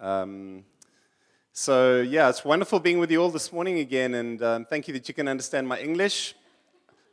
Um, so, yeah, it's wonderful being with you all this morning again, and um, thank you that you can understand my English.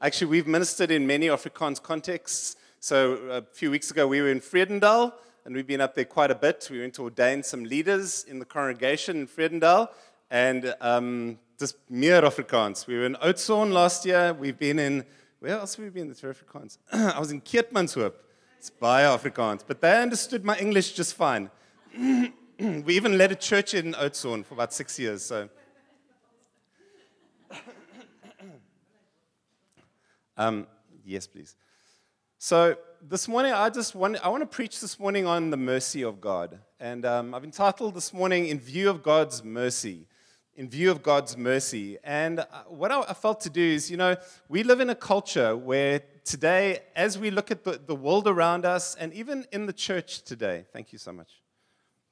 Actually, we've ministered in many Afrikaans contexts. So, a few weeks ago, we were in Vredendal, and we've been up there quite a bit. We went to ordain some leaders in the congregation in Vredendal, and um, just mere Afrikaans. We were in Oudtshoorn last year. We've been in, where else have we been that's Afrikaans? I was in Keetmanshoop. It's by Afrikaans, but they understood my English just fine. we even led a church in Oudtshoorn for about six years. So. um, yes, please. So this morning, I just want I want to preach this morning on the mercy of God, and um, I've entitled this morning "In View of God's Mercy." In view of God's mercy, and uh, what I felt to do is, you know, we live in a culture where today, as we look at the, the world around us, and even in the church today, thank you so much.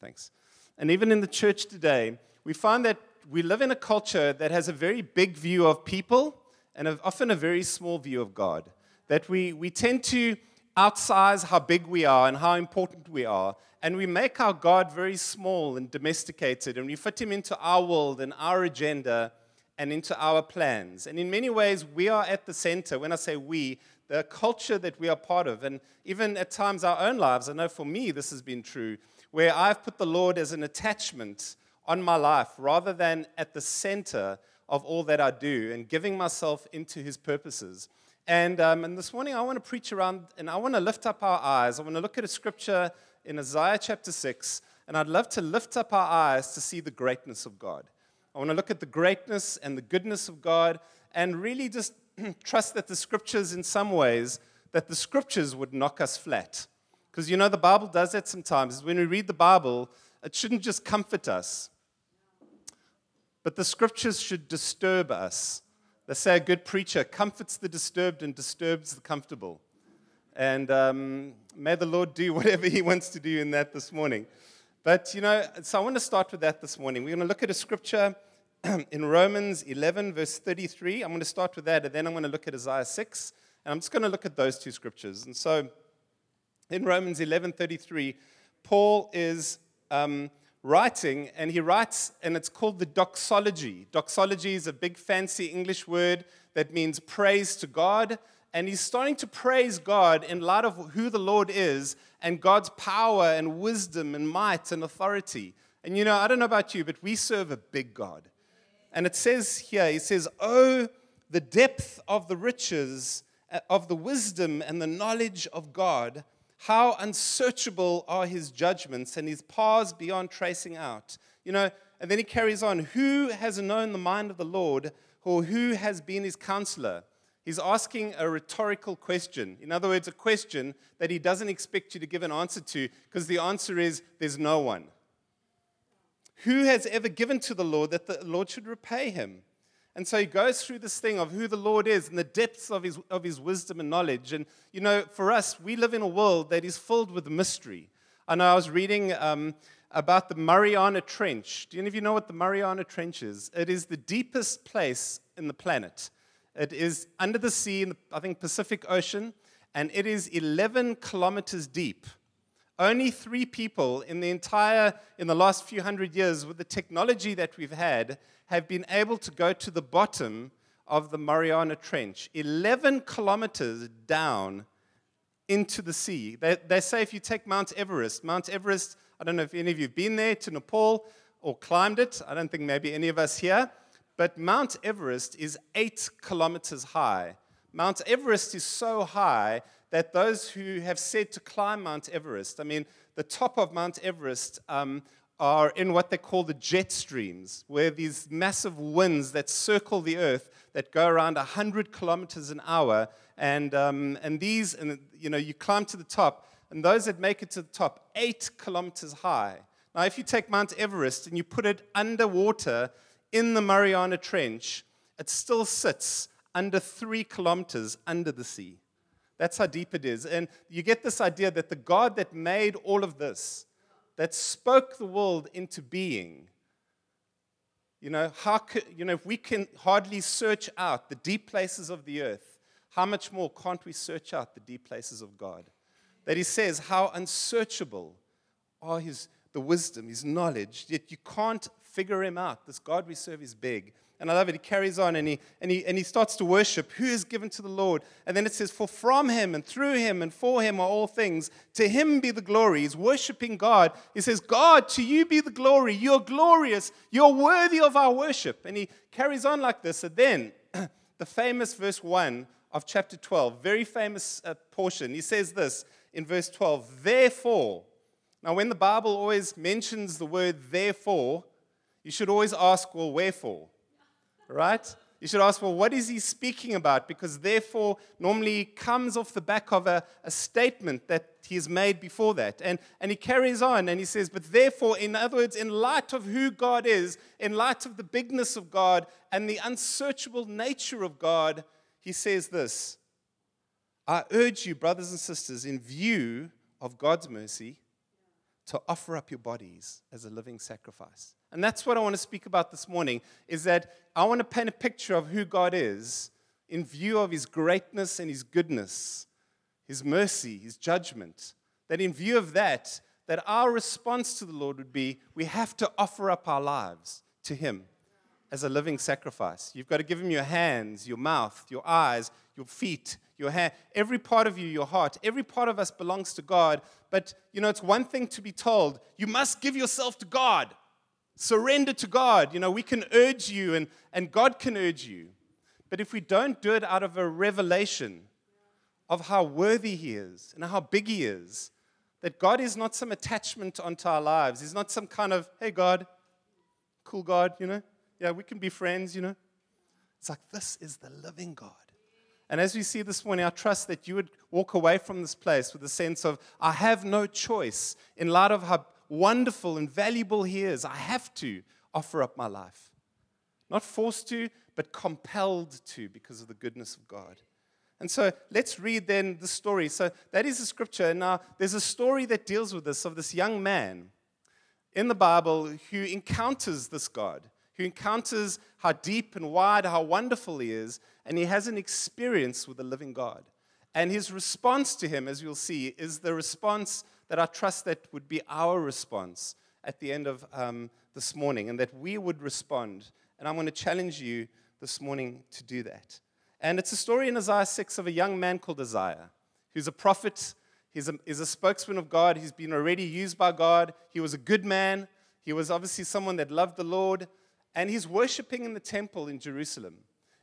Thanks. And even in the church today, we find that we live in a culture that has a very big view of people and often a very small view of God. That we, we tend to outsize how big we are and how important we are, and we make our God very small and domesticated, and we fit him into our world and our agenda and into our plans. And in many ways, we are at the center. When I say we, the culture that we are part of, and even at times our own lives, I know for me this has been true where I've put the Lord as an attachment on my life rather than at the center of all that I do and giving myself into His purposes. And, um, and this morning I want to preach around and I want to lift up our eyes. I want to look at a scripture in Isaiah chapter 6, and I'd love to lift up our eyes to see the greatness of God. I want to look at the greatness and the goodness of God and really just trust that the scriptures, in some ways, that the scriptures would knock us flat. Because you know, the Bible does that sometimes. When we read the Bible, it shouldn't just comfort us, but the scriptures should disturb us. They say a good preacher comforts the disturbed and disturbs the comfortable. And um, may the Lord do whatever He wants to do in that this morning. But, you know, so I want to start with that this morning. We're going to look at a scripture in Romans 11, verse 33. I'm going to start with that, and then I'm going to look at Isaiah 6. And I'm just going to look at those two scriptures. And so, in Romans 11:33, Paul is um, writing, and he writes, and it's called the doxology. Doxology is a big fancy English word that means praise to God. And he's starting to praise God in light of who the Lord is and God's power and wisdom and might and authority. And you know, I don't know about you, but we serve a big God. And it says here, he says, Oh, the depth of the riches, uh, of the wisdom and the knowledge of God how unsearchable are his judgments and his paths beyond tracing out. You know, and then he carries on Who has known the mind of the Lord, or who has been his counselor? He's asking a rhetorical question. In other words, a question that he doesn't expect you to give an answer to, because the answer is there's no one. Who has ever given to the Lord that the Lord should repay him? And so he goes through this thing of who the Lord is and the depths of his, of his wisdom and knowledge. And, you know, for us, we live in a world that is filled with mystery. I know I was reading um, about the Mariana Trench. Do any of you know what the Mariana Trench is? It is the deepest place in the planet. It is under the sea in the, I think, Pacific Ocean, and it is 11 kilometers deep. Only three people in the entire, in the last few hundred years, with the technology that we've had, have been able to go to the bottom of the Mariana Trench, 11 kilometers down into the sea. They, they say if you take Mount Everest, Mount Everest, I don't know if any of you have been there to Nepal or climbed it. I don't think maybe any of us here. But Mount Everest is eight kilometers high. Mount Everest is so high that those who have said to climb Mount Everest, I mean, the top of Mount Everest um, are in what they call the jet streams, where these massive winds that circle the earth that go around 100 kilometers an hour. And, um, and these, and, you know, you climb to the top, and those that make it to the top, eight kilometers high. Now, if you take Mount Everest and you put it underwater in the Mariana Trench, it still sits under three kilometers under the sea. That's how deep it is. And you get this idea that the God that made all of this, that spoke the world into being. You know, how could, you know, if we can hardly search out the deep places of the earth, how much more can't we search out the deep places of God? That he says, how unsearchable are his, the wisdom, his knowledge, yet you can't figure him out. This God we serve is big. And I love it. He carries on and he, and, he, and he starts to worship who is given to the Lord. And then it says, For from him and through him and for him are all things. To him be the glory. He's worshiping God. He says, God, to you be the glory. You're glorious. You're worthy of our worship. And he carries on like this. And then the famous verse 1 of chapter 12, very famous uh, portion, he says this in verse 12 Therefore, now when the Bible always mentions the word therefore, you should always ask, Well, wherefore? Right? You should ask, well, what is he speaking about? Because therefore normally comes off the back of a, a statement that he has made before that. And, and he carries on and he says, but therefore, in other words, in light of who God is, in light of the bigness of God and the unsearchable nature of God, he says this I urge you, brothers and sisters, in view of God's mercy, to offer up your bodies as a living sacrifice. And that's what I want to speak about this morning is that I want to paint a picture of who God is in view of his greatness and his goodness, his mercy, his judgment. That in view of that, that our response to the Lord would be we have to offer up our lives to him as a living sacrifice. You've got to give him your hands, your mouth, your eyes, your feet, your hand, every part of you, your heart. Every part of us belongs to God. But, you know, it's one thing to be told, you must give yourself to God. Surrender to God. You know, we can urge you and, and God can urge you. But if we don't do it out of a revelation of how worthy He is and how big He is, that God is not some attachment onto our lives. He's not some kind of, hey, God, cool God, you know? Yeah, we can be friends, you know? It's like, this is the living God. And as we see this morning, I trust that you would walk away from this place with a sense of, I have no choice in light of how wonderful and valuable He is. I have to offer up my life. Not forced to, but compelled to because of the goodness of God. And so let's read then the story. So that is the scripture. Now, there's a story that deals with this of this young man in the Bible who encounters this God who encounters how deep and wide, how wonderful he is, and he has an experience with the living God. And his response to him, as you'll see, is the response that I trust that would be our response at the end of um, this morning, and that we would respond. And I'm going to challenge you this morning to do that. And it's a story in Isaiah 6 of a young man called Isaiah, who's a prophet. He's a, he's a spokesman of God. He's been already used by God. He was a good man. He was obviously someone that loved the Lord. And he's worshiping in the temple in Jerusalem.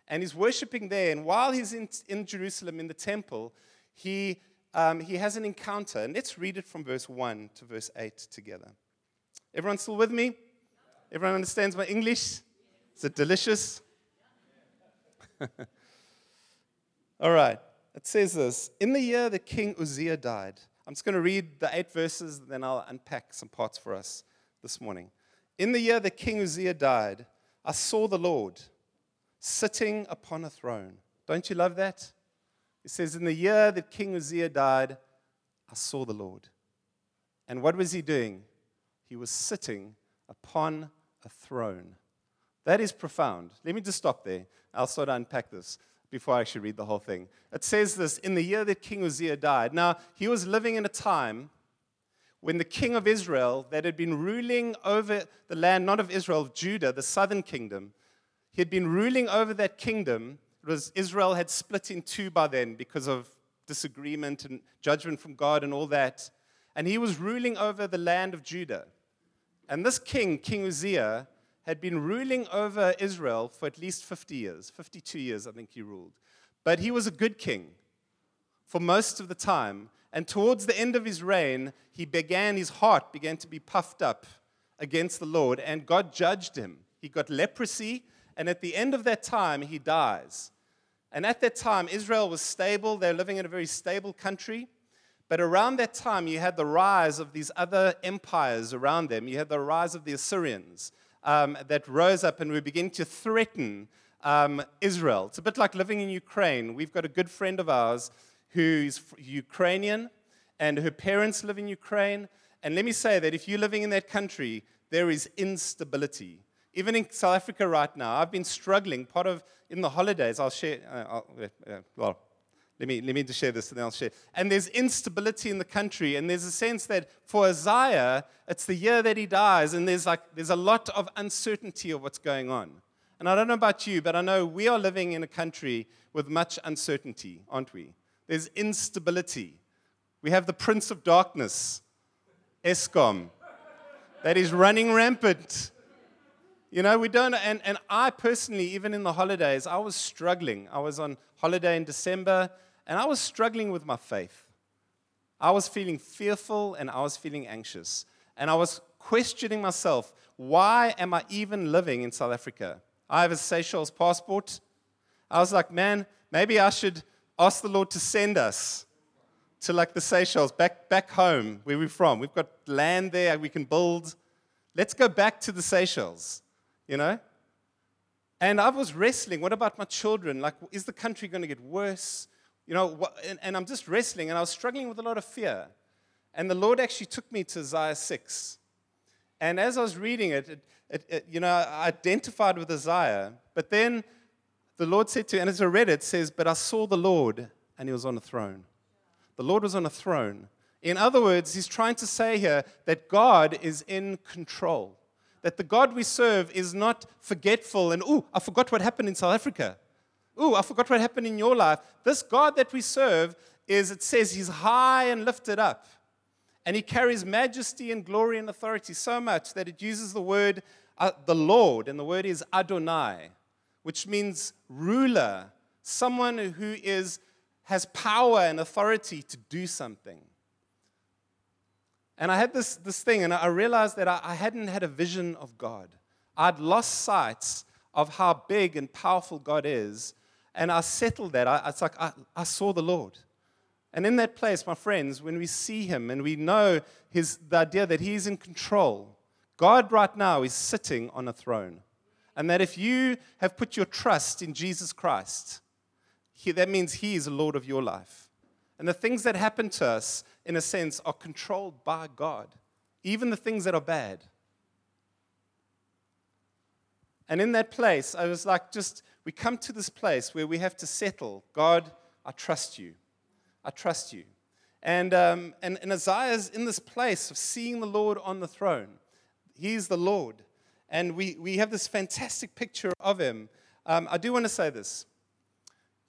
And he's worshiping there. And while he's in, in Jerusalem in the temple, he, um, he has an encounter. And let's read it from verse 1 to verse 8 together. Everyone still with me? Everyone understands my English? Is it delicious? All right. It says this In the year that King Uzziah died, I'm just going to read the eight verses, then I'll unpack some parts for us this morning. In the year that King Uzziah died, I saw the Lord sitting upon a throne. Don't you love that? It says, In the year that King Uzziah died, I saw the Lord. And what was he doing? He was sitting upon a throne. That is profound. Let me just stop there. I'll sort of unpack this before I actually read the whole thing. It says this in the year that King Uzziah died. Now, he was living in a time when the king of Israel, that had been ruling over the land, not of Israel, of Judah, the southern kingdom, he had been ruling over that kingdom. It was Israel had split in two by then because of disagreement and judgment from God and all that. And he was ruling over the land of Judah. And this king, King Uzziah, had been ruling over Israel for at least 50 years, 52 years, I think he ruled. But he was a good king for most of the time. And towards the end of his reign, he began, his heart began to be puffed up against the Lord, and God judged him. He got leprosy, and at the end of that time, he dies. And at that time, Israel was stable. They're living in a very stable country. But around that time, you had the rise of these other empires around them. You had the rise of the Assyrians um, that rose up and were beginning to threaten um, Israel. It's a bit like living in Ukraine. We've got a good friend of ours who's Ukrainian, and her parents live in Ukraine. And let me say that if you're living in that country, there is instability. Even in South Africa right now, I've been struggling. Part of, in the holidays, I'll share, uh, I'll, uh, uh well, let me, let me just share this and then I'll share. And there's instability in the country, and there's a sense that for Isaiah, it's the year that he dies, and there's like there's a lot of uncertainty of what's going on. And I don't know about you, but I know we are living in a country with much uncertainty, aren't we? There's instability. We have the Prince of Darkness, Eskom, that is running rampant. You know, we don't, and, and I personally, even in the holidays, I was struggling. I was on holiday in December, and I was struggling with my faith. I was feeling fearful and I was feeling anxious. And I was questioning myself why am I even living in South Africa? I have a Seychelles passport. I was like, man, maybe I should ask the Lord to send us to like the Seychelles, back, back home where we're from. We've got land there we can build. Let's go back to the Seychelles you know? And I was wrestling. What about my children? Like, is the country going to get worse? You know, what, and, and, I'm just wrestling, and I was struggling with a lot of fear. And the Lord actually took me to Isaiah 6. And as I was reading it, it, it, it you know, I identified with Isaiah. But then the Lord said to, and as I read it, it says, But I saw the Lord, and he was on a throne. The Lord was on a throne. In other words, he's trying to say here that God is in control that the God we serve is not forgetful and, oh, I forgot what happened in South Africa. Oh, I forgot what happened in your life. This God that we serve is, it says, he's high and lifted up. And he carries majesty and glory and authority so much that it uses the word uh, the Lord, and the word is Adonai, which means ruler, someone who is, has power and authority to do something. And I had this, this thing, and I realized that I, I hadn't had a vision of God. I'd lost sight of how big and powerful God is. And I settled that. I, it's like I, I saw the Lord. And in that place, my friends, when we see Him and we know his, the idea that He's in control, God right now is sitting on a throne. And that if you have put your trust in Jesus Christ, he, that means He is Lord of your life. And the things that happen to us, in a sense, are controlled by God, even the things that are bad. And in that place, I was like, just, we come to this place where we have to settle God, I trust you. I trust you. And, um, and, and Isaiah's in this place of seeing the Lord on the throne. He's the Lord. And we, we have this fantastic picture of him. Um, I do want to say this.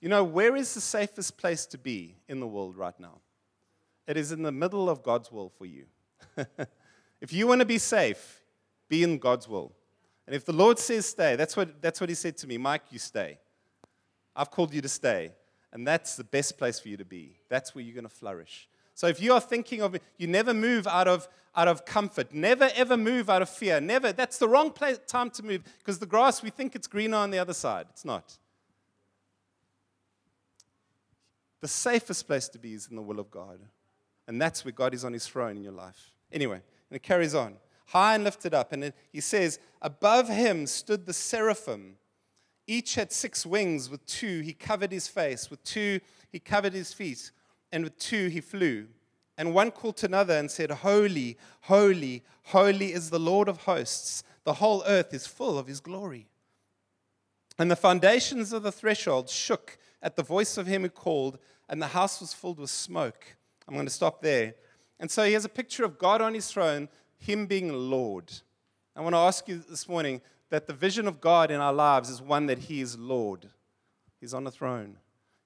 You know, where is the safest place to be in the world right now? It is in the middle of God's will for you. if you want to be safe, be in God's will. And if the Lord says stay, that's what, that's what He said to me Mike, you stay. I've called you to stay. And that's the best place for you to be. That's where you're going to flourish. So if you are thinking of it, you never move out of, out of comfort. Never, ever move out of fear. Never. That's the wrong place, time to move because the grass, we think it's greener on the other side. It's not. The safest place to be is in the will of God. And that's where God is on his throne in your life. Anyway, and it carries on. High and lifted up. And it, he says, Above him stood the seraphim. Each had six wings. With two, he covered his face. With two, he covered his feet. And with two, he flew. And one called to another and said, Holy, holy, holy is the Lord of hosts. The whole earth is full of his glory. And the foundations of the threshold shook at the voice of him who called, and the house was filled with smoke. I'm going to stop there. And so he has a picture of God on his throne, him being Lord. I want to ask you this morning that the vision of God in our lives is one that he is Lord. He's on the throne.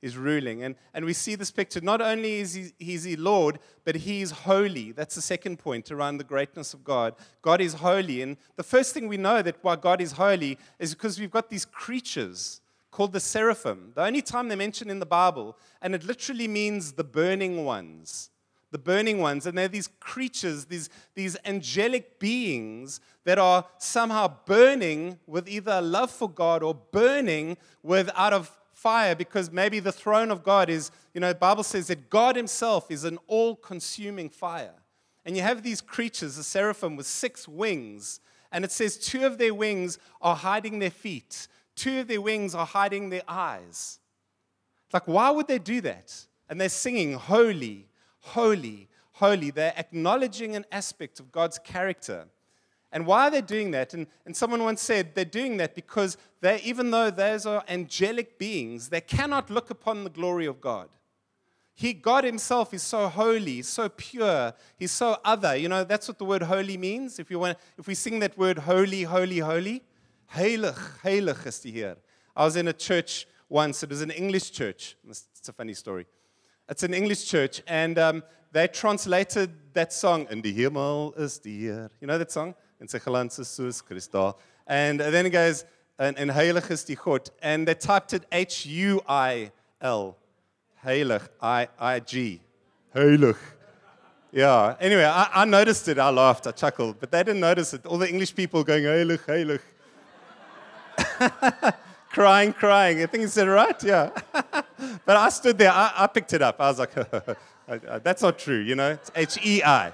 He's ruling. And, and we see this picture. Not only is he, he's he Lord, but he is holy. That's the second point around the greatness of God. God is holy. And the first thing we know that why God is holy is because we've got these creatures called the seraphim. The only time they're mentioned in the Bible, and it literally means the burning ones. The burning ones. And they're these creatures, these, these angelic beings that are somehow burning with either a love for God or burning with out of fire because maybe the throne of God is, you know, the Bible says that God Himself is an all consuming fire. And you have these creatures, the seraphim, with six wings. And it says two of their wings are hiding their feet two of their wings are hiding their eyes. Like, why would they do that? And they're singing, Holy, Holy, Holy. They're acknowledging an aspect of God's character. And why are they doing that? And, and someone once said they're doing that because they, even though those are angelic beings, they cannot look upon the glory of God. He, God Himself is so holy, so pure, He's so other. You know, that's what the word holy means. If, you want, if we sing that word holy, holy, holy, heilig, heilig is die. I was in a church once, it was an English church. It's a funny story. It's an English church, and um, they translated that song, In the Himmel is die. You know that song? In sy glans is soos kristal. And then it goes, and, and heilig is die God. And they typed it H U I L. Heilig, I, I, G. Heilig. Yeah. Anyway, I, I, noticed it. I laughed. I chuckled. But they didn't notice it. All the English people going, heilig, heilig. crying, crying. I think he said, right? Yeah. but I stood there. I, I picked it up. I was like, that's not true, you know? It's H E I.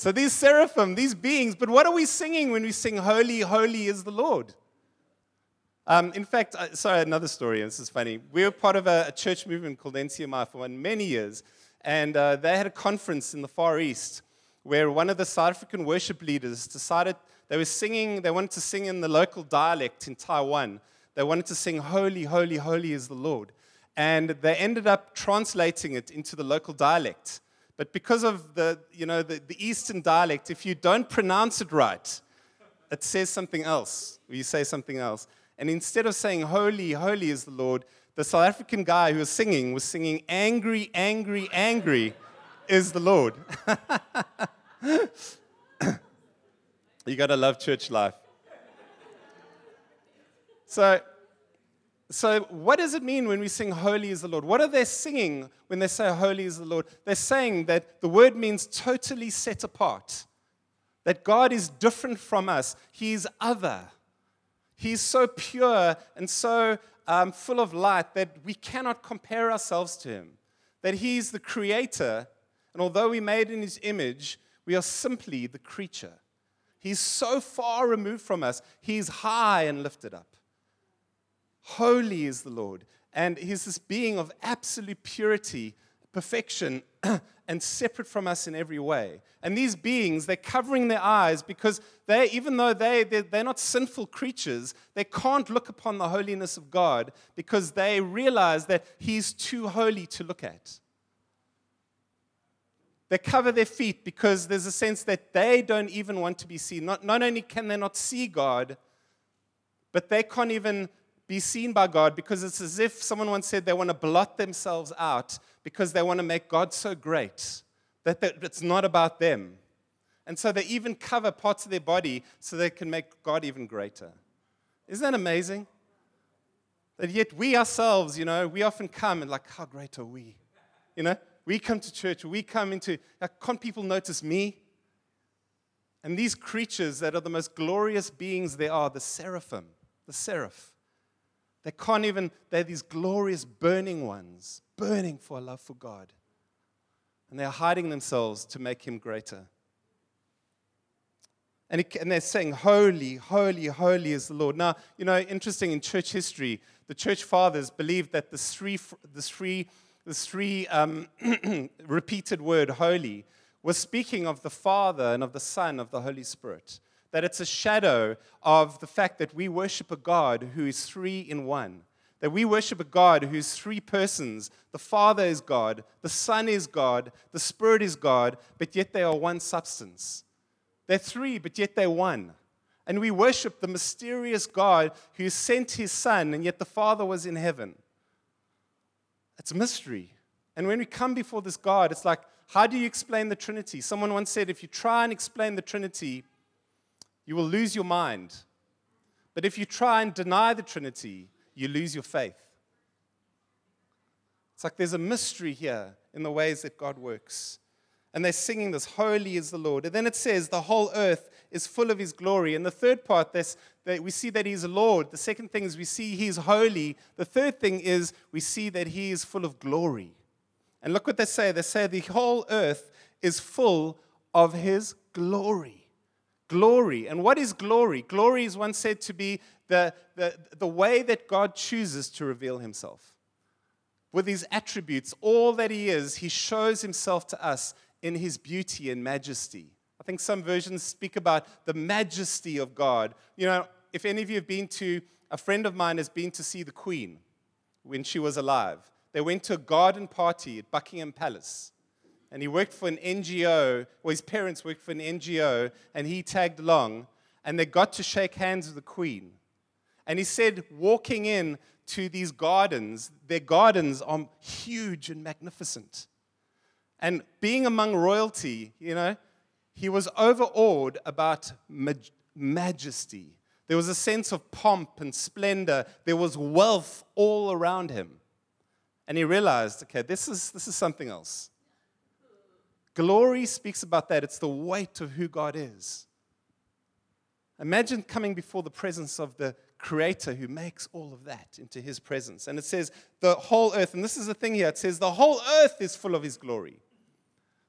so these seraphim, these beings, but what are we singing when we sing, Holy, Holy is the Lord? Um, in fact, uh, sorry, another story. This is funny. We were part of a, a church movement called NCMI for many years, and uh, they had a conference in the Far East where one of the South African worship leaders decided they were singing, they wanted to sing in the local dialect in Taiwan. They wanted to sing, Holy, Holy, Holy is the Lord. And they ended up translating it into the local dialect. But because of the, you know, the, the Eastern dialect, if you don't pronounce it right, it says something else, or you say something else. And instead of saying, Holy, holy is the Lord, the South African guy who was singing was singing, Angry, angry, angry is the Lord. you got to love church life. So, so, what does it mean when we sing Holy is the Lord? What are they singing when they say Holy is the Lord? They're saying that the word means totally set apart, that God is different from us, He is other. He's so pure and so um, full of light that we cannot compare ourselves to him. That he's the creator, and although we made in his image, we are simply the creature. He's so far removed from us, he's high and lifted up. Holy is the Lord, and he's this being of absolute purity, perfection, and separate from us in every way. And these beings, they're covering their eyes because they, even though they, they're, they're not sinful creatures, they can't look upon the holiness of God because they realize that He's too holy to look at. They cover their feet because there's a sense that they don't even want to be seen. Not, not only can they not see God, but they can't even be seen by God because it's as if someone once said they want to blot themselves out because they want to make God so great that it's not about them. And so they even cover parts of their body so they can make God even greater. Isn't that amazing? That yet we ourselves, you know, we often come and like, how great are we? You know, we come to church, we come into, like, can't people notice me? And these creatures that are the most glorious beings there are, the seraphim, the seraph, they can't even, they're these glorious burning ones, burning for a love for God. And they're hiding themselves to make him greater. And, it, and, they're saying, Holy, holy, holy is the Lord. Now, you know, interesting in church history, the church fathers believed that the three, the three, the three um, repeated word, holy, was speaking of the Father and of the Son of the Holy Spirit that it's a shadow of the fact that we worship a God who is three in one. That we worship a God who's three persons. The Father is God, the Son is God, the Spirit is God, but yet they are one substance. They're three, but yet they're one. And we worship the mysterious God who sent his Son, and yet the Father was in heaven. It's a mystery. And when we come before this God, it's like, how do you explain the Trinity? Someone once said, if you try and explain the Trinity, you will lose your mind. But if you try and deny the Trinity, you lose your faith. It's like there's a mystery here in the ways that God works. And they're singing this, Holy is the Lord. And then it says, the whole earth is full of his glory. And the third part, this, that we see that he's Lord. The second thing is we see he's holy. The third thing is we see that he is full of glory. And look what they say. They say the whole earth is full of his glory glory. And what is glory? Glory is once said to be the, the, the way that God chooses to reveal himself. With his attributes, all that he is, he shows himself to us in his beauty and majesty. I think some versions speak about the majesty of God. You know, if any of you have been to, a friend of mine has been to see the Queen when she was alive. they went to a garden party at Buckingham Palace. And he worked for an NGO, or his parents worked for an NGO, and he tagged along. And they got to shake hands with the Queen. And he said, walking in to these gardens, their gardens are huge and magnificent. And being among royalty, you know, he was overawed about maj- majesty. There was a sense of pomp and splendor. There was wealth all around him. And he realized, okay, this is, this is something else. Glory speaks about that. It's the weight of who God is. Imagine coming before the presence of the creator who makes all of that into his presence. And it says, the whole earth, and this is the thing here, it says, the whole earth is full of his glory.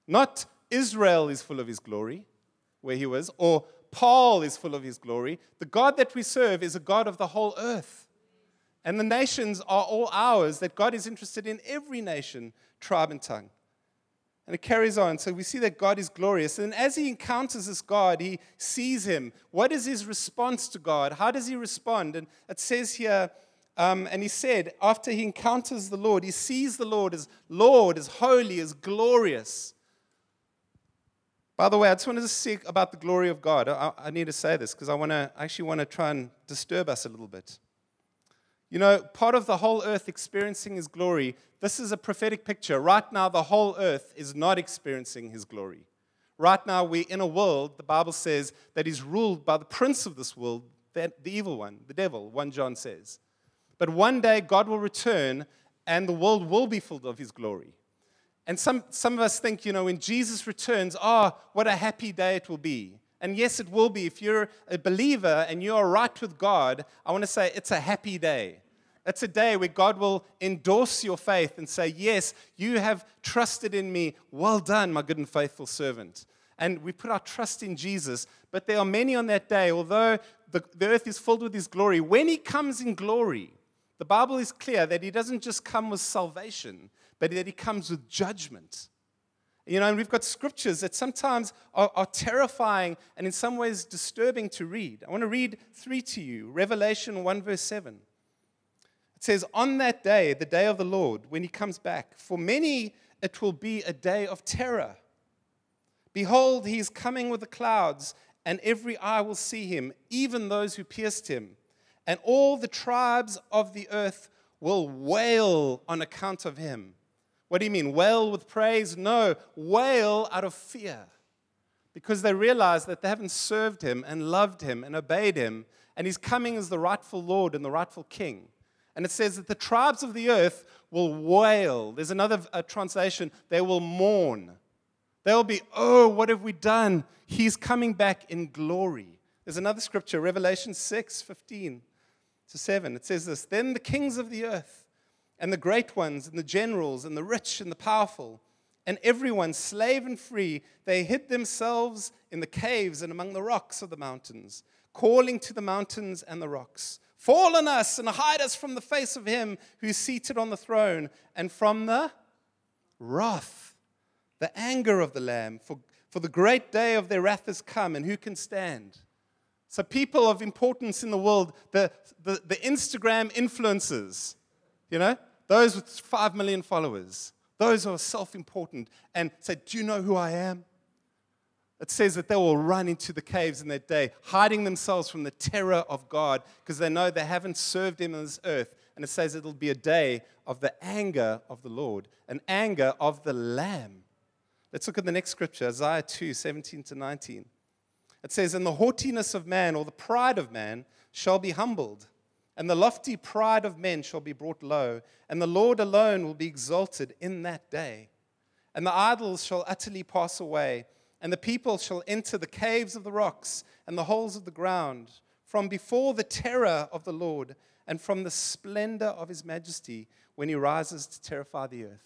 Not Israel is full of his glory, where he was, or Paul is full of his glory. The God that we serve is a God of the whole earth. And the nations are all ours, that God is interested in every nation, tribe, and tongue. And it carries on. So we see that God is glorious. And as he encounters this God, he sees him. What is his response to God? How does he respond? And it says here, um, and he said, after he encounters the Lord, he sees the Lord as Lord, as holy, as glorious. By the way, I just wanted to say about the glory of God. I, I need to say this because I want to I actually want to try and disturb us a little bit. You know, part of the whole earth experiencing his glory, this is a prophetic picture. Right now, the whole earth is not experiencing his glory. Right now, we're in a world, the Bible says, that is ruled by the prince of this world, the, the evil one, the devil, 1 John says. But one day, God will return and the world will be filled of his glory. And some, some of us think, you know, when Jesus returns, ah, oh, what a happy day it will be. And yes, it will be. If you're a believer and you are right with God, I want to say it's a happy day. It's a day where God will endorse your faith and say, Yes, you have trusted in me. Well done, my good and faithful servant. And we put our trust in Jesus. But there are many on that day, although the, the earth is filled with his glory, when he comes in glory, the Bible is clear that he doesn't just come with salvation, but that he comes with judgment. You know, and we've got scriptures that sometimes are, are, terrifying and in some ways disturbing to read. I want to read three to you Revelation 1, verse 7. It says, On that day, the day of the Lord, when he comes back, for many it will be a day of terror. Behold, he is coming with the clouds, and every eye will see him, even those who pierced him. And all the tribes of the earth will wail on account of him. What do you mean? Wail with praise? No, wail out of fear. Because they realize that they haven't served him and loved him and obeyed him, and he's coming as the rightful Lord and the rightful King. And it says that the tribes of the earth will wail. There's another uh, translation, they will mourn. They'll be, oh, what have we done? He's coming back in glory. There's another scripture, Revelation 6 15 to 7. It says this Then the kings of the earth, and the great ones, and the generals, and the rich, and the powerful, and everyone, slave and free, they hid themselves in the caves and among the rocks of the mountains, calling to the mountains and the rocks Fall on us and hide us from the face of him who's seated on the throne and from the wrath, the anger of the Lamb. For, for the great day of their wrath has come, and who can stand? So, people of importance in the world, the, the, the Instagram influencers, you know, those with 5 million followers, those who are self important and say, Do you know who I am? it says that they will run into the caves in that day, hiding themselves from the terror of God because they know they haven't served Him on this earth. And it says it'll be a day of the anger of the Lord, an anger of the Lamb. Let's look at the next scripture, Isaiah 2 17 to 19. It says, And the haughtiness of man, or the pride of man, shall be humbled, and the lofty pride of men shall be brought low, and the Lord alone will be exalted in that day. And the idols shall utterly pass away and the people shall enter the caves of the rocks and the holes of the ground from before the terror of the Lord and from the splendor of his majesty when he rises to terrify the earth.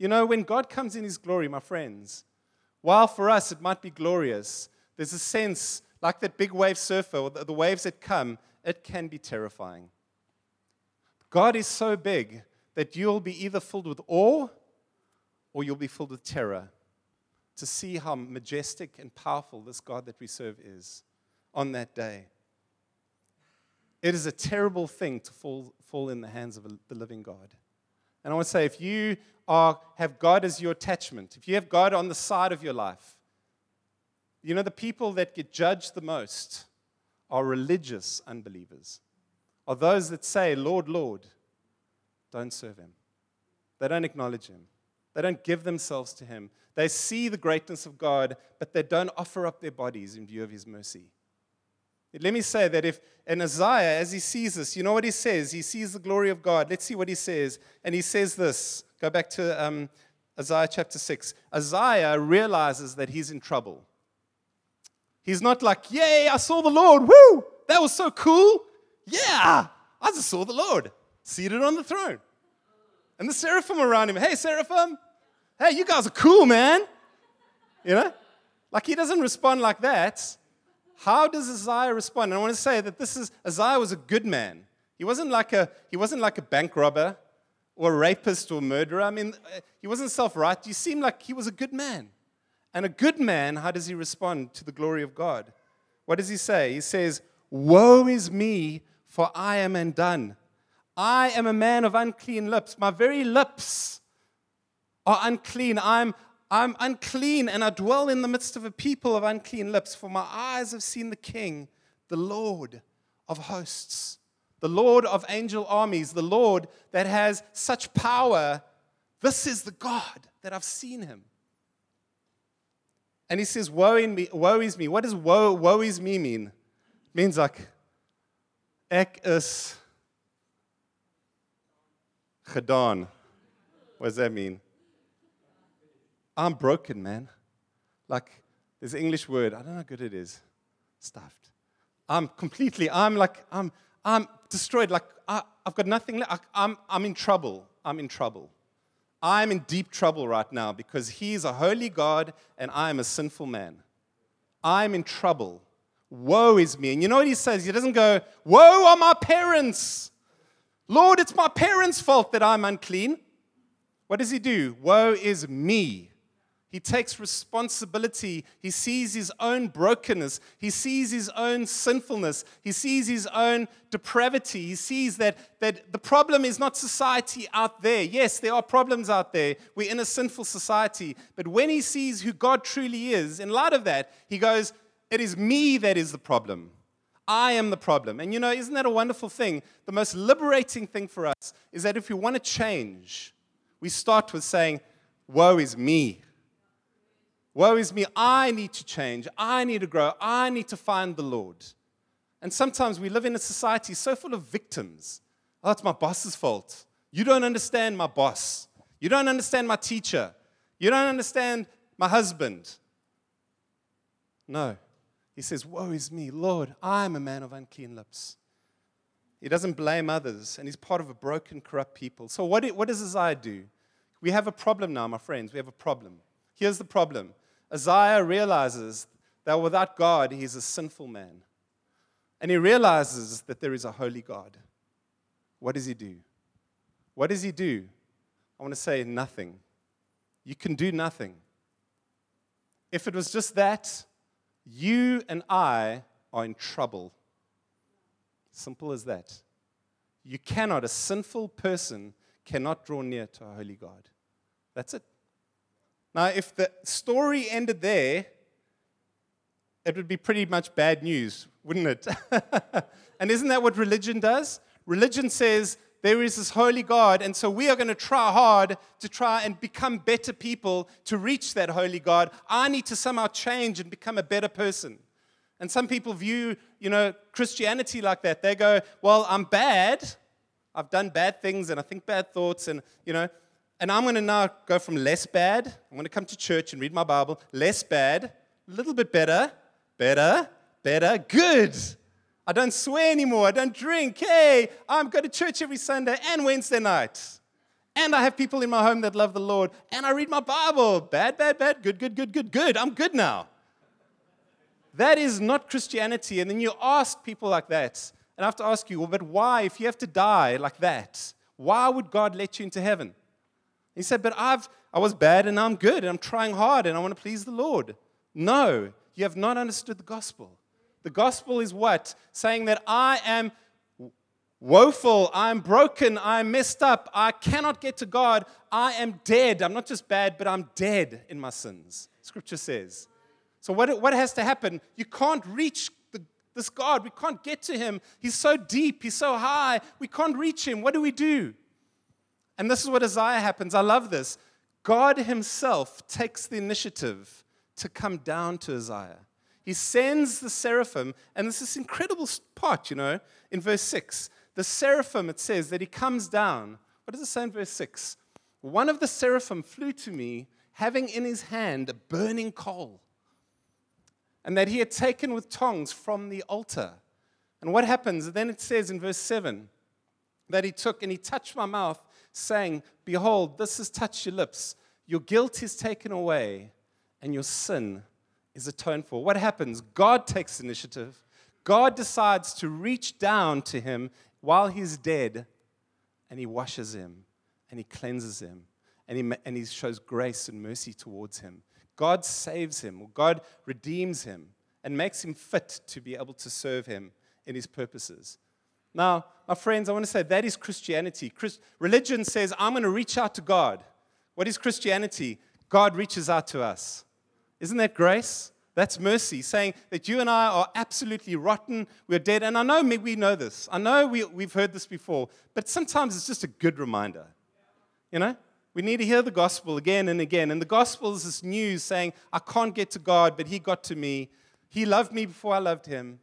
You know, when God comes in his glory, my friends, while for us it might be glorious, there's a sense like that big wave surfer the waves that come, it can be terrifying. God is so big that you'll be either filled with awe or you'll be filled with terror to see how majestic and powerful this God that we serve is on that day. It is a terrible thing to fall, fall in the hands of the living God. And I want to say if you are, have God as your attachment, if you have God on the side of your life, you know, the people that get judged the most are religious unbelievers, are those that say, Lord, Lord, don't serve him. They don't acknowledge him. They don't give themselves to him. They see the greatness of God, but they don't offer up their bodies in view of his mercy. Let me say that if in Isaiah, as he sees this, you know what he says? He sees the glory of God. Let's see what he says. And he says this. Go back to um, Isaiah chapter 6. Isaiah realizes that he's in trouble. He's not like, Yay, I saw the Lord. Woo! That was so cool. Yeah, I just saw the Lord seated on the throne. And the seraphim around him, Hey, seraphim. Hey, you guys are cool, man. You know? Like he doesn't respond like that. How does Isaiah respond? And I want to say that this is Isaiah was a good man. He wasn't like a he wasn't like a bank robber or a rapist or murderer. I mean, uh, he wasn't self-right. You seem like he was a good man. And a good man, how does he respond to the glory of God? What does he say? He says, Woe is me, for I am undone. I am a man of unclean lips. My very lips are unclean. I'm, I'm unclean, and I dwell in the midst of a people of unclean lips, for my eyes have seen the King, the Lord of hosts, the Lord of angel armies, the Lord that has such power. This is the God that I've seen him. And he says, woe, me, woe is me. What does woe, woe is me mean? It means like, ek is gedaan. What does that mean? I'm broken, man. Like, there's an English word, I don't know how good it is. Stuffed. I'm completely, I'm like, I'm, I'm destroyed. Like, I, have got nothing left. I'm, I'm in trouble. I'm in trouble. I'm in deep trouble right now because He's a holy God and I am a sinful man. I'm in trouble. Woe is me. And you know what He says? He doesn't go, Woe are my parents. Lord, it's my parents' fault that I'm unclean. What does He do? Woe is me. He takes responsibility. He sees his own brokenness. He sees his own sinfulness. He sees his own depravity. He sees that, that the problem is not society out there. Yes, there are problems out there. We're in a sinful society. But when he sees who God truly is, in light of that, he goes, It is me that is the problem. I am the problem. And you know, isn't that a wonderful thing? The most liberating thing for us is that if we want to change, we start with saying, Woe is me. Woe is me, I need to change, I need to grow, I need to find the Lord. And sometimes we live in a society so full of victims. Oh, it's my boss's fault. You don't understand my boss. You don't understand my teacher. You don't understand my husband. No. He says, Woe is me, Lord, I'm a man of unclean lips. He doesn't blame others, and he's part of a broken, corrupt people. So, what, what does Isaiah do? We have a problem now, my friends. We have a problem. Here's the problem Isaiah realizes that without God, he's a sinful man. And he realizes that there is a holy God. What does he do? What does he do? I want to say nothing. You can do nothing. If it was just that, you and I are in trouble. Simple as that. You cannot, a sinful person cannot draw near to a holy God. That's it. Now, if the story ended there, it would be pretty much bad news, wouldn't it? and isn't that what religion does? Religion says there is this holy God, and so we are going to try hard to try and become better people to reach that holy God. I need to somehow change and become a better person. And some people view, you know, Christianity like that. They go, "Well, I'm bad. I've done bad things and I think bad thoughts and, you know, and I'm going to now go from less bad. I'm going to come to church and read my Bible. Less bad, a little bit better, better, better, good. I don't swear anymore. I don't drink. Hey, I'm going to church every Sunday and Wednesday night. And I have people in my home that love the Lord. And I read my Bible. Bad, bad, bad, good, good, good, good, good. I'm good now. That is not Christianity. And then you ask people like that. And I have to ask you, well, but why, if you have to die like that, why would God let you into heaven? He said, But I've, I was bad and I'm good and I'm trying hard and I want to please the Lord. No, you have not understood the gospel. The gospel is what? Saying that I am woeful, I'm broken, I'm messed up, I cannot get to God, I am dead. I'm not just bad, but I'm dead in my sins. Scripture says. So, what, what has to happen? You can't reach the, this God. We can't get to him. He's so deep, he's so high, we can't reach him. What do we do? And this is what Isaiah happens. I love this. God himself takes the initiative to come down to Isaiah. He sends the seraphim, and this is incredible part, you know, in verse 6 the seraphim, it says that he comes down. What does it say in verse 6? One of the seraphim flew to me, having in his hand a burning coal, and that he had taken with tongs from the altar. And what happens? Then it says in verse 7 that he took and he touched my mouth, saying, Behold, this has touched your lips. Your guilt is taken away, and your sin is atoned for. What happens? God takes initiative. God decides to reach down to him while he's dead, and he washes him and he cleanses him and he, and he shows grace and mercy towards him. God saves him, or God redeems him and makes him fit to be able to serve him in his purposes. Now, my friends, I want to say that is Christianity. Christ, religion says, I'm going to reach out to God. What is Christianity? God reaches out to us. Isn't that grace? That's mercy, saying that you and I are absolutely rotten, we're dead. And I know we know this. I know we, we've heard this before, but sometimes it's just a good reminder. You know? We need to hear the gospel again and again. And the gospel is this news saying, I can't get to God, but He got to me. He loved me before I loved Him.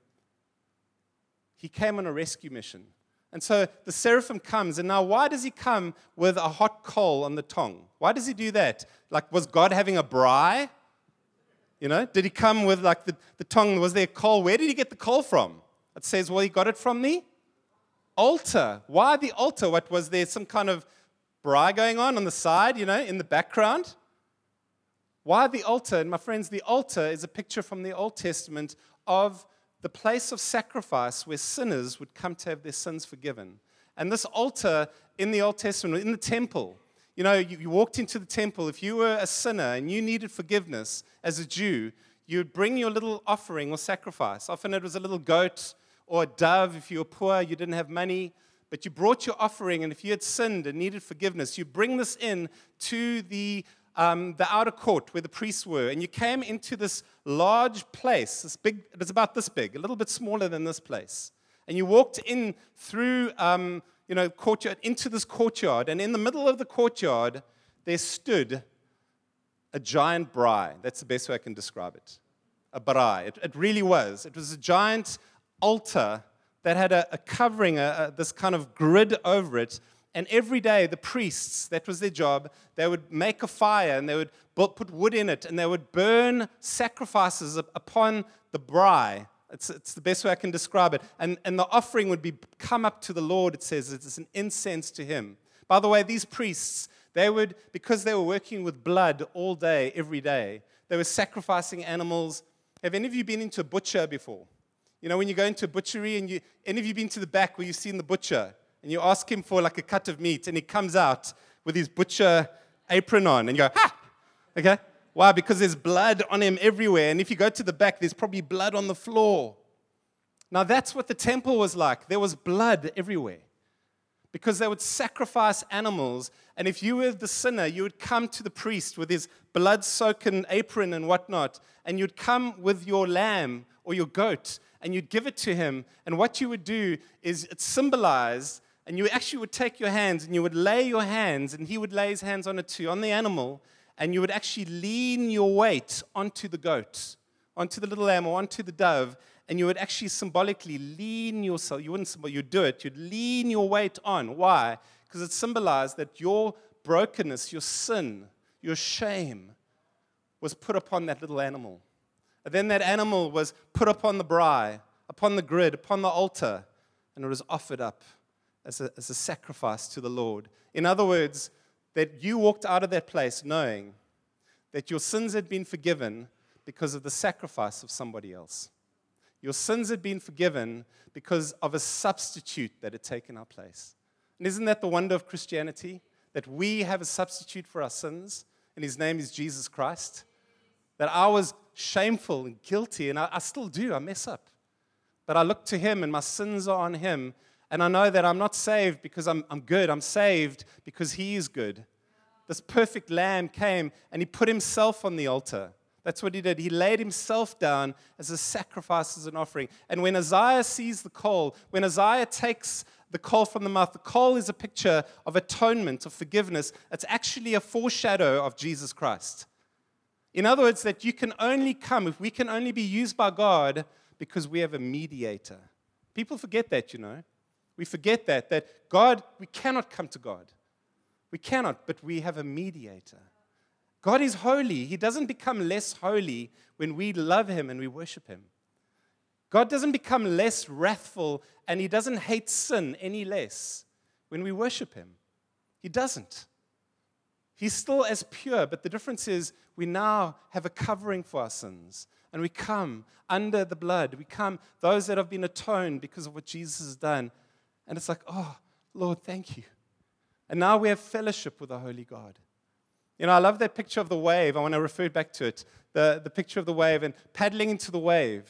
He came on a rescue mission. And so the seraphim comes, and now why does he come with a hot coal on the tongue? Why does he do that? Like, was God having a braai? You know, did he come with like the, the tongue? Was there coal? Where did he get the coal from? It says, well, he got it from the altar. Why the altar? What was there some kind of braai going on on the side, you know, in the background? Why the altar? And my friends, the altar is a picture from the Old Testament of the place of sacrifice where sinners would come to have their sins forgiven. And this altar in the Old Testament, in the temple, you know, you, you, walked into the temple, if you were a sinner and you needed forgiveness as a Jew, you would bring your little offering or sacrifice. Often it was a little goat or a dove if you were poor, you didn't have money, but you brought your offering, and if you had sinned and needed forgiveness, you bring this in to the, um, the outer court where the priests were, and you came into this large place, this big, it was about this big, a little bit smaller than this place. And you walked in through um, you know, courtyard, into this courtyard. And in the middle of the courtyard, there stood a giant braai. That's the best way I can describe it. A braai. It, it really was. It was a giant altar that had a, a covering, a, a, this kind of grid over it. And every day, the priests, that was their job, they would make a fire and they would put wood in it and they would burn sacrifices upon the braai it's, it's the best way I can describe it. And, and the offering would be come up to the Lord, it says. It's an incense to him. By the way, these priests, they would, because they were working with blood all day, every day, they were sacrificing animals. Have any of you been into a butcher before? You know, when you go into a butchery and you, any of you been to the back where you've seen the butcher and you ask him for like a cut of meat and he comes out with his butcher apron on and you go, ha! Okay? Why? Because there's blood on him everywhere. And if you go to the back, there's probably blood on the floor. Now, that's what the temple was like. There was blood everywhere because they would sacrifice animals. And if you were the sinner, you would come to the priest with his blood soaken apron and whatnot, and you'd come with your lamb or your goat and you'd give it to him. And what you would do is it symbolized, and you actually would take your hands and you would lay your hands, and he would lay his hands on it too, on the animal, and you would actually lean your weight onto the goat, onto the little lamb, or onto the dove, and you would actually symbolically lean yourself. You wouldn't you'd do it. You'd lean your weight on. Why? Because it symbolized that your brokenness, your sin, your shame was put upon that little animal. And then that animal was put upon the braai, upon the grid, upon the altar, and it was offered up as a, as a sacrifice to the Lord. In other words, that you walked out of that place knowing that your sins had been forgiven because of the sacrifice of somebody else. Your sins had been forgiven because of a substitute that had taken our place. And isn't that the wonder of Christianity? That we have a substitute for our sins, and his name is Jesus Christ. That I was shameful and guilty, and I, I still do, I mess up. But I look to him, and my sins are on him, And I know that I'm not saved because I'm, I'm good. I'm saved because He is good. This perfect lamb came and He put Himself on the altar. That's what He did. He laid Himself down as a sacrifice, as an offering. And when Isaiah sees the coal, when Isaiah takes the coal from the mouth, the coal is a picture of atonement, of forgiveness. It's actually a foreshadow of Jesus Christ. In other words, that you can only come, if we can only be used by God because we have a mediator. People forget that, you know. We forget that, that God, we cannot come to God. We cannot, but we have a mediator. God is holy. He doesn't become less holy when we love Him and we worship Him. God doesn't become less wrathful and He doesn't hate sin any less when we worship Him. He doesn't. He's still as pure, but the difference is we now have a covering for our sins. And we come under the blood. We come, those that have been atoned because of what Jesus has done. And it's like, oh, Lord, thank you. And now we have fellowship with the Holy God. You know, I love that picture of the wave. I want to refer back to it the, the picture of the wave and paddling into the wave.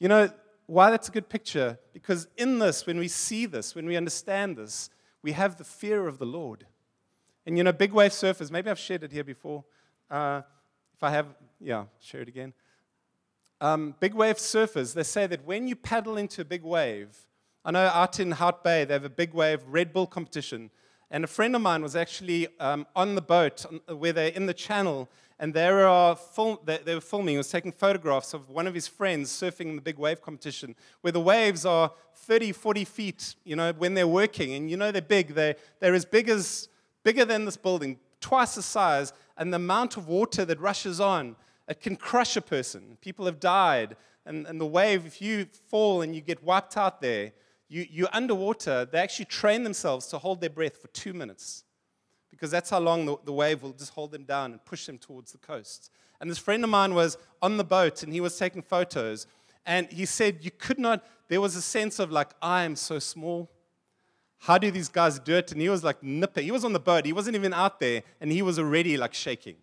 You know, why that's a good picture? Because in this, when we see this, when we understand this, we have the fear of the Lord. And you know, big wave surfers, maybe I've shared it here before. Uh, if I have, yeah, share it again. Um, big wave surfers, they say that when you paddle into a big wave, I know out in Hout Bay, they have a big wave Red Bull competition. And a friend of mine was actually um, on the boat where they're in the channel, and they were, film, they, they were filming, he was taking photographs of one of his friends surfing in the big wave competition, where the waves are 30, 40 feet, you know, when they're working. And you know they're big. They're, they're as big as, bigger than this building, twice the size, and the amount of water that rushes on, it can crush a person. People have died, and, and the wave, if you fall and you get wiped out there, you, you're underwater, they actually train themselves to hold their breath for two minutes because that's how long the, the wave will just hold them down and push them towards the coast. And this friend of mine was on the boat and he was taking photos. And he said, You could not, there was a sense of like, I am so small. How do these guys do it? And he was like nipping. He was on the boat, he wasn't even out there, and he was already like shaking.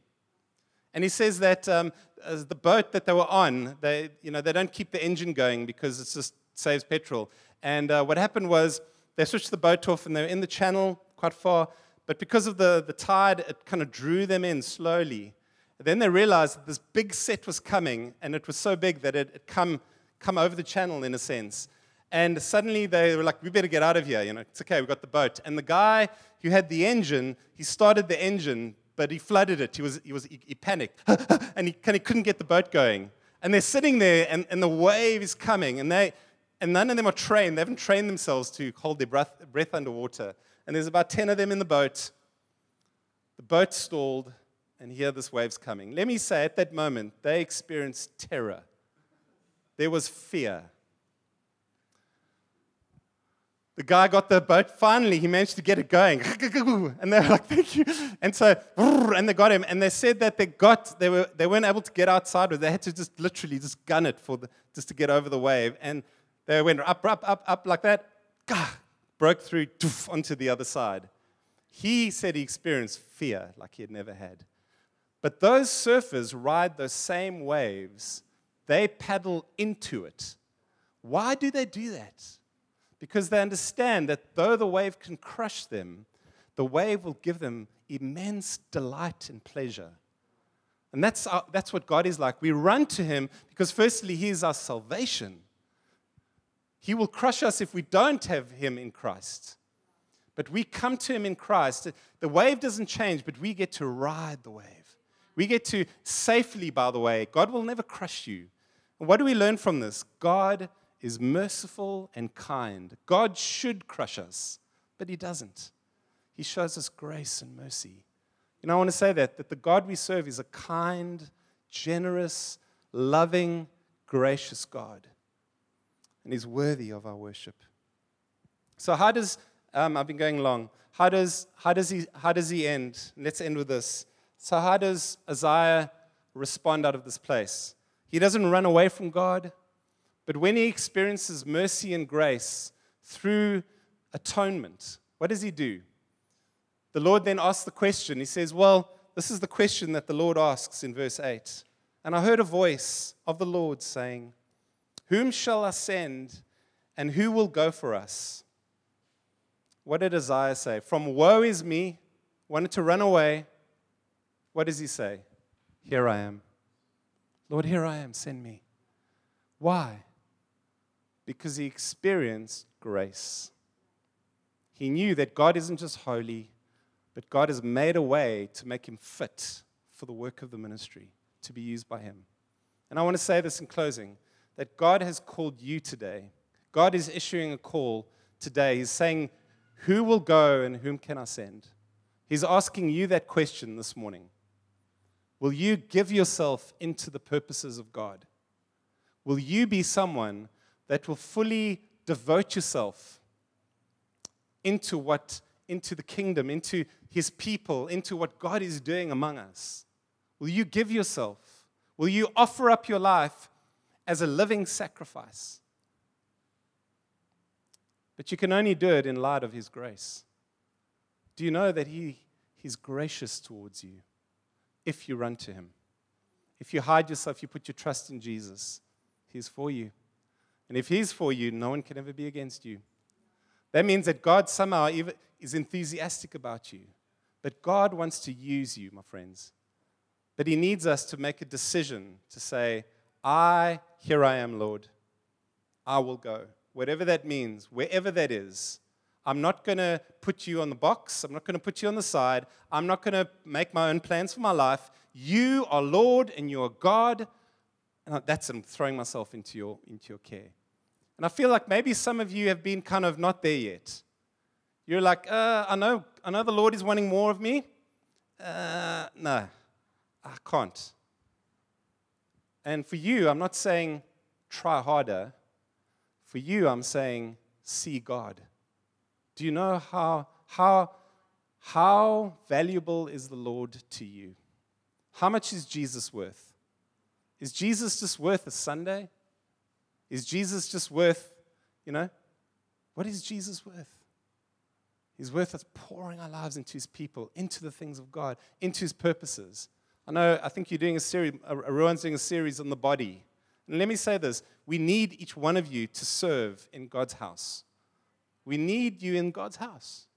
And he says that um, the boat that they were on, they, you know, they don't keep the engine going because it just saves petrol. And uh, what happened was they switched the boat off and they were in the channel quite far, but because of the, the tide, it kind of drew them in slowly. And then they realized that this big set was coming, and it was so big that it had come, come over the channel in a sense. And suddenly they were like, we better get out of here. You know, it's okay, we've got the boat. And the guy who had the engine, he started the engine, but he flooded it. He, was, he, was, he, he panicked, and he kind of couldn't get the boat going. And they're sitting there, and, and the wave is coming, and they, and none of them are trained. They haven't trained themselves to hold their breath, breath underwater. And there's about 10 of them in the boat. The boat stalled, and here this wave's coming. Let me say, at that moment, they experienced terror. There was fear. The guy got the boat. Finally, he managed to get it going. And they were like, thank you. And so, and they got him. And they said that they got, they, were, they weren't able to get outside. They had to just literally just gun it for the, just to get over the wave. And they went up, up, up, up like that, broke through doof, onto the other side. He said he experienced fear like he had never had. But those surfers ride those same waves, they paddle into it. Why do they do that? Because they understand that though the wave can crush them, the wave will give them immense delight and pleasure. And that's, our, that's what God is like. We run to Him because, firstly, He is our salvation. He will crush us if we don't have Him in Christ. But we come to Him in Christ. The wave doesn't change, but we get to ride the wave. We get to safely, by the way. God will never crush you. What do we learn from this? God is merciful and kind. God should crush us, but He doesn't. He shows us grace and mercy. You know, I want to say that, that the God we serve is a kind, generous, loving, gracious God and He's worthy of our worship. So, how does, um, I've been going long, how does, how, does he, how does he end? Let's end with this. So, how does Isaiah respond out of this place? He doesn't run away from God, but when he experiences mercy and grace through atonement, what does he do? The Lord then asks the question. He says, Well, this is the question that the Lord asks in verse 8. And I heard a voice of the Lord saying, whom shall I send, and who will go for us? What did Isaiah say? From woe is me, wanted to run away. What does he say? Here I am. Lord, here I am, send me. Why? Because he experienced grace. He knew that God isn't just holy, but God has made a way to make him fit for the work of the ministry, to be used by him. And I want to say this in closing that God has called you today. God is issuing a call today. He's saying, Who will go and whom can I send? He's asking you that question this morning. Will you give yourself into the purposes of God? Will you be someone that will fully devote yourself into what into the kingdom, into his people, into what God is doing among us? Will you give yourself? Will you offer up your life as a living sacrifice? But you can only do it in light of his grace. Do you know that he, he's gracious towards you if you run to him? If you hide yourself, you put your trust in Jesus, he's for you. And if he's for you, no one can ever be against you. That means that God somehow is enthusiastic about you. But God wants to use you, my friends. But He needs us to make a decision to say, I, here I am, Lord. I will go. Whatever that means, wherever that is. I'm not going to put you on the box. I'm not going to put you on the side. I'm not going to make my own plans for my life. You are Lord and you are God. And that's I'm throwing myself into your, into your care. And I feel like maybe some of you have been kind of not there yet. You're like, uh, I know, I know the Lord is wanting more of me. Uh, no, I can't. And for you, I'm not saying try harder. For you, I'm saying see God. Do you know how, how, how valuable is the Lord to you? How much is Jesus worth? Is Jesus just worth a Sunday? Is Jesus just worth, you know, what is Jesus worth? He's worth us pouring our lives into his people, into the things of God, into his purposes. I know, I think you're doing a series, everyone's doing a series on the body. And let me say this we need each one of you to serve in God's house. We need you in God's house.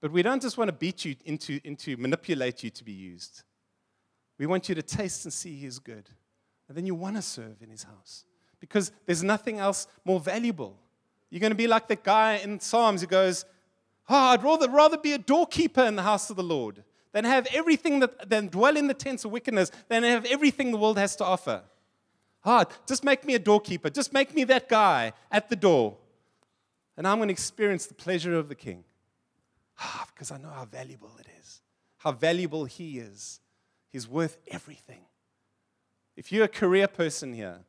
But we don't just want to beat you into, into manipulate you to be used. We want you to taste and see He's good. And then you want to serve in his house because there's nothing else more valuable. You're going to be like the guy in Psalms who goes, Oh, I'd rather, rather be a doorkeeper in the house of the Lord than have everything that, than dwell in the tents of wickedness, than have everything the world has to offer. Ah, just make me a doorkeeper. Just make me that guy at the door. And I'm going to experience the pleasure of the king. Ah, because I know how valuable it is, how valuable he is. He's worth everything. If you're a career person here,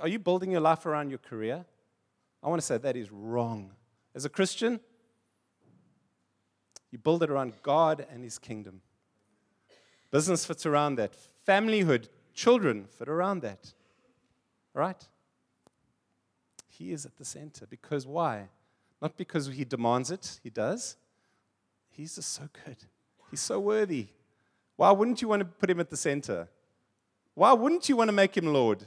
are you building your life around your career? I want to say that is wrong. As a Christian, you build it around God and His kingdom. Business fits around that. Familyhood, children fit around that. Right? He is at the center. Because why? Not because He demands it, He does. He's just so good. He's so worthy. Why wouldn't you want to put Him at the center? Why wouldn't you want to make him Lord?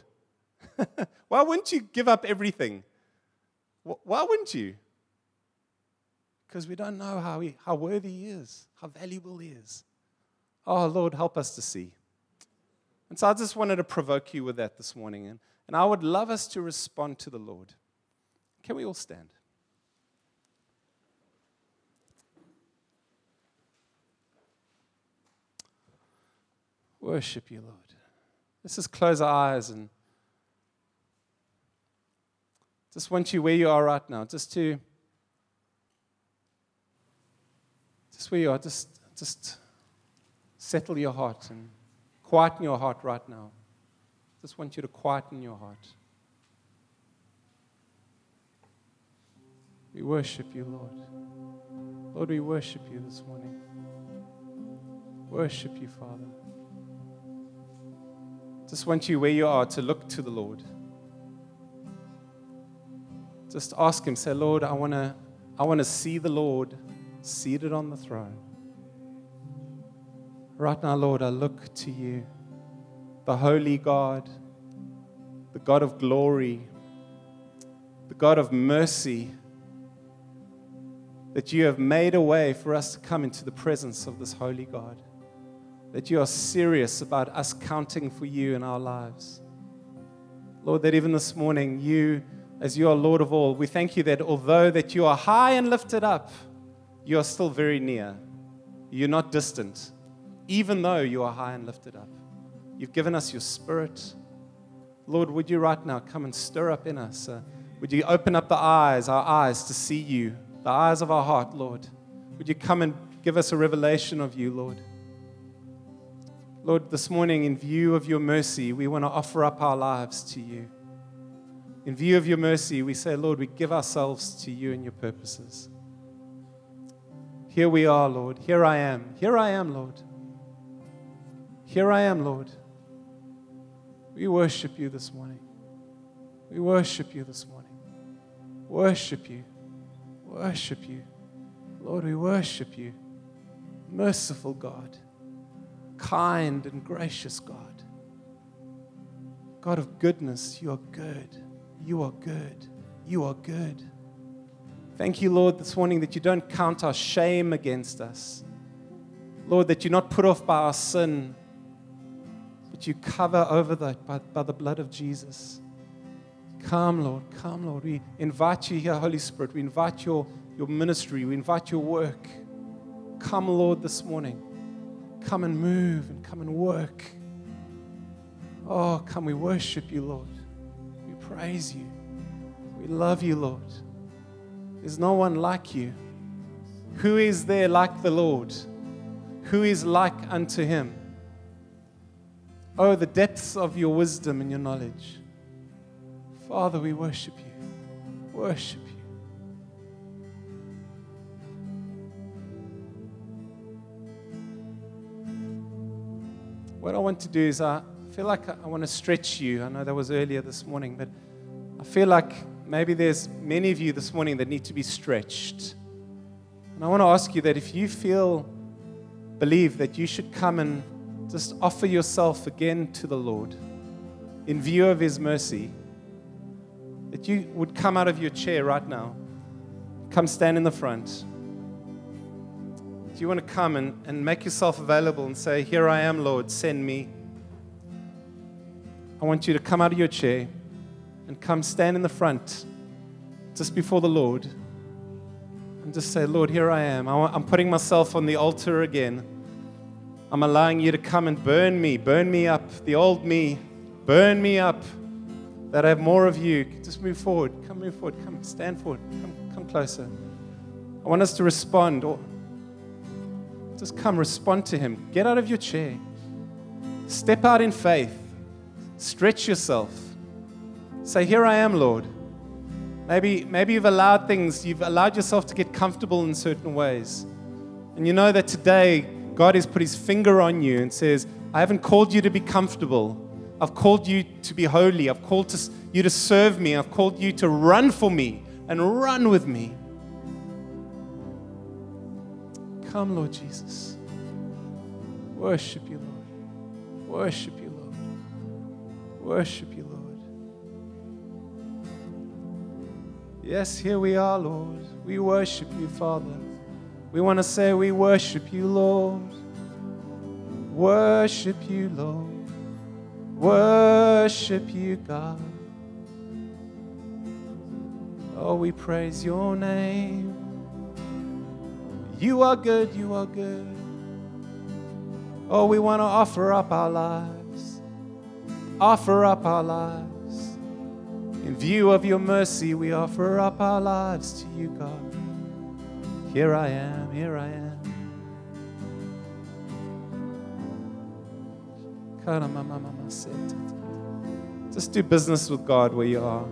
Why wouldn't you give up everything? Why wouldn't you? Because we don't know how, he, how worthy he is, how valuable he is. Oh, Lord, help us to see. And so I just wanted to provoke you with that this morning. And, and I would love us to respond to the Lord. Can we all stand? Worship you, Lord. Let's just close our eyes and just want you where you are right now, just to, just where you are, just, just settle your heart and quieten your heart right now. Just want you to quieten your heart. We worship you, Lord. Lord, we worship you this morning. Worship you, Father. Just want you where you are to look to the Lord. Just ask Him, say, Lord, I want to I want to see the Lord seated on the throne. Right now, Lord, I look to you, the holy God, the God of glory, the God of mercy, that you have made a way for us to come into the presence of this holy God. That you are serious about us counting for you in our lives. Lord, that even this morning, you, as you are Lord of all, we thank you that although that you are high and lifted up, you are still very near. You're not distant, even though you are high and lifted up. You've given us your spirit. Lord, would you right now come and stir up in us? Uh, would you open up the eyes, our eyes, to see you, the eyes of our heart, Lord? Would you come and give us a revelation of you, Lord? Lord, this morning, in view of your mercy, we want to offer up our lives to you. In view of your mercy, we say, Lord, we give ourselves to you and your purposes. Here we are, Lord. Here I am. Here I am, Lord. Here I am, Lord. We worship you this morning. We worship you this morning. Worship you. Worship you. Lord, we worship you. Merciful God, kind and gracious God. God of goodness, you are good. You are good. You are good. Thank you, Lord, this morning that you don't count our shame against us. Lord, that you're not put off by our sin, but you cover over that by, by the blood of Jesus. Come, Lord. Come, Lord. We invite you here, Holy Spirit. We invite your, your ministry. We invite your work. Come, Lord, this morning. Come and move and come and work. Oh, come, we worship you, Lord. We praise you. We love you, Lord. There's no one like you. Who is there like the Lord? Who is like unto him? Oh, the depths of your wisdom and your knowledge. Father, we worship you. Worship you. What I want to do is I feel like I want to stretch you. I know that was earlier this morning, but I feel like maybe there's many of you this morning that need to be stretched. And I want to ask you that if you feel, believe that you should come and just offer yourself again to the Lord in view of His mercy that you would come out of your chair right now, come stand in the front. Do you want to come and, and make yourself available and say, Here I am, Lord, send me? I want you to come out of your chair and come stand in the front just before the Lord and just say, Lord, here I am. I'm putting myself on the altar again. I'm allowing you to come and burn me, burn me up, the old me, burn me up that I have more of you. Just move forward. Come, move forward. Come, stand forward. Come, come closer. I want us to respond. Or just come, respond to Him. Get out of your chair. Step out in faith. Stretch yourself. Say, Here I am, Lord. Maybe, maybe you've allowed things, you've allowed yourself to get comfortable in certain ways. And you know that today God has put his finger on you and says, I haven't called you to be comfortable. I've called you to be holy. I've called to, you to serve me. I've called you to run for me and run with me. Come, Lord Jesus. Worship you, Lord. Worship you, Lord. Worship you, Yes, here we are, Lord. We worship you, Father. We want to say, We worship you, Lord. Worship you, Lord. Worship you, God. Oh, we praise your name. You are good, you are good. Oh, we want to offer up our lives. Offer up our lives. In view of your mercy, we offer up our lives to you, God. Here I am, here I am. Just do business with God where you are.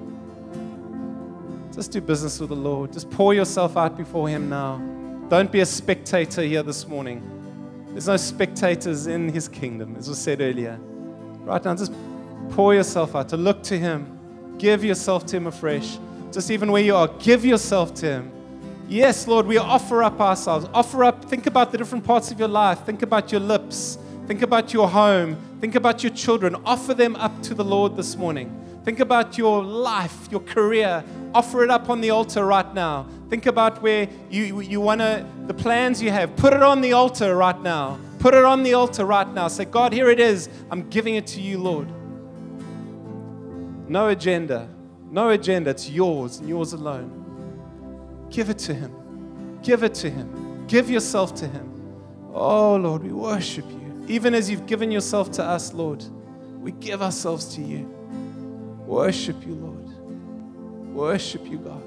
Just do business with the Lord. Just pour yourself out before Him now. Don't be a spectator here this morning. There's no spectators in His kingdom, as was said earlier. Right now, just pour yourself out to look to Him. Give yourself to Him afresh. Just even where you are, give yourself to Him. Yes, Lord, we offer up ourselves. Offer up, think about the different parts of your life. Think about your lips. Think about your home. Think about your children. Offer them up to the Lord this morning. Think about your life, your career. offer it up on the altar right now. Think about where you, you want to, the plans you have. Put it on the altar right now. Put it on the altar right now. Say, God, here it is. I'm giving it to you, Lord. No agenda. No agenda. It's yours and yours alone. Give it to Him. Give it to Him. Give yourself to Him. Oh, Lord, we worship you. Even as you've given yourself to us, Lord, we give ourselves to you. Worship you, Lord. Worship you, God.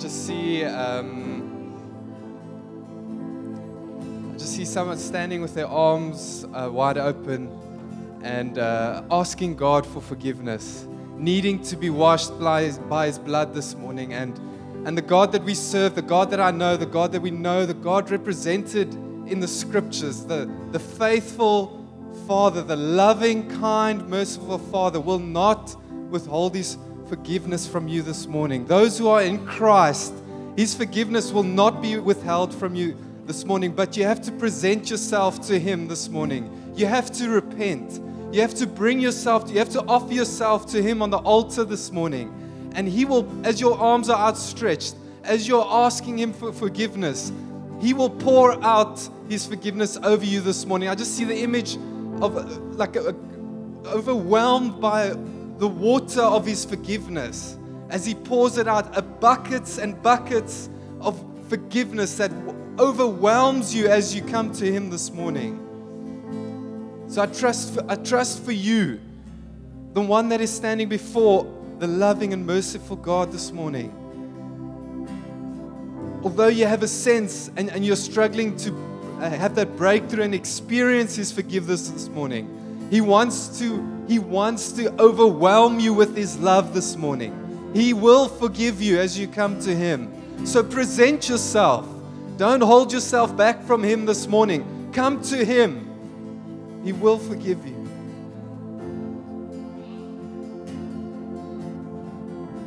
Just see, um, I just see someone standing with their arms uh, wide open and uh, asking God for forgiveness, needing to be washed by his, by his blood this morning. And, and the God that we serve, the God that I know, the God that we know, the God represented in the scriptures, the, the faithful Father, the loving, kind, merciful Father, will not withhold his forgiveness from you this morning. Those who are in Christ, his forgiveness will not be withheld from you this morning, but you have to present yourself to him this morning. You have to repent. You have to bring yourself, you have to offer yourself to him on the altar this morning. And he will, as your arms are outstretched, as you're asking him for forgiveness, he will pour out his forgiveness over you this morning. I just see the image of like a, a- overwhelmed by the water of his forgiveness as he pours it out, a buckets and buckets of forgiveness that overwhelms you as you come to Him this morning. So I trust, for, I trust for you, the one that is standing before the loving and merciful God this morning. Although you have a sense and, and you're struggling to uh, have that breakthrough and experience His forgiveness this morning, He wants to, He wants to overwhelm you with His love this morning. He will forgive you as you come to Him. So present yourself. Don't hold yourself back from Him this morning. Come to Him. He will forgive you.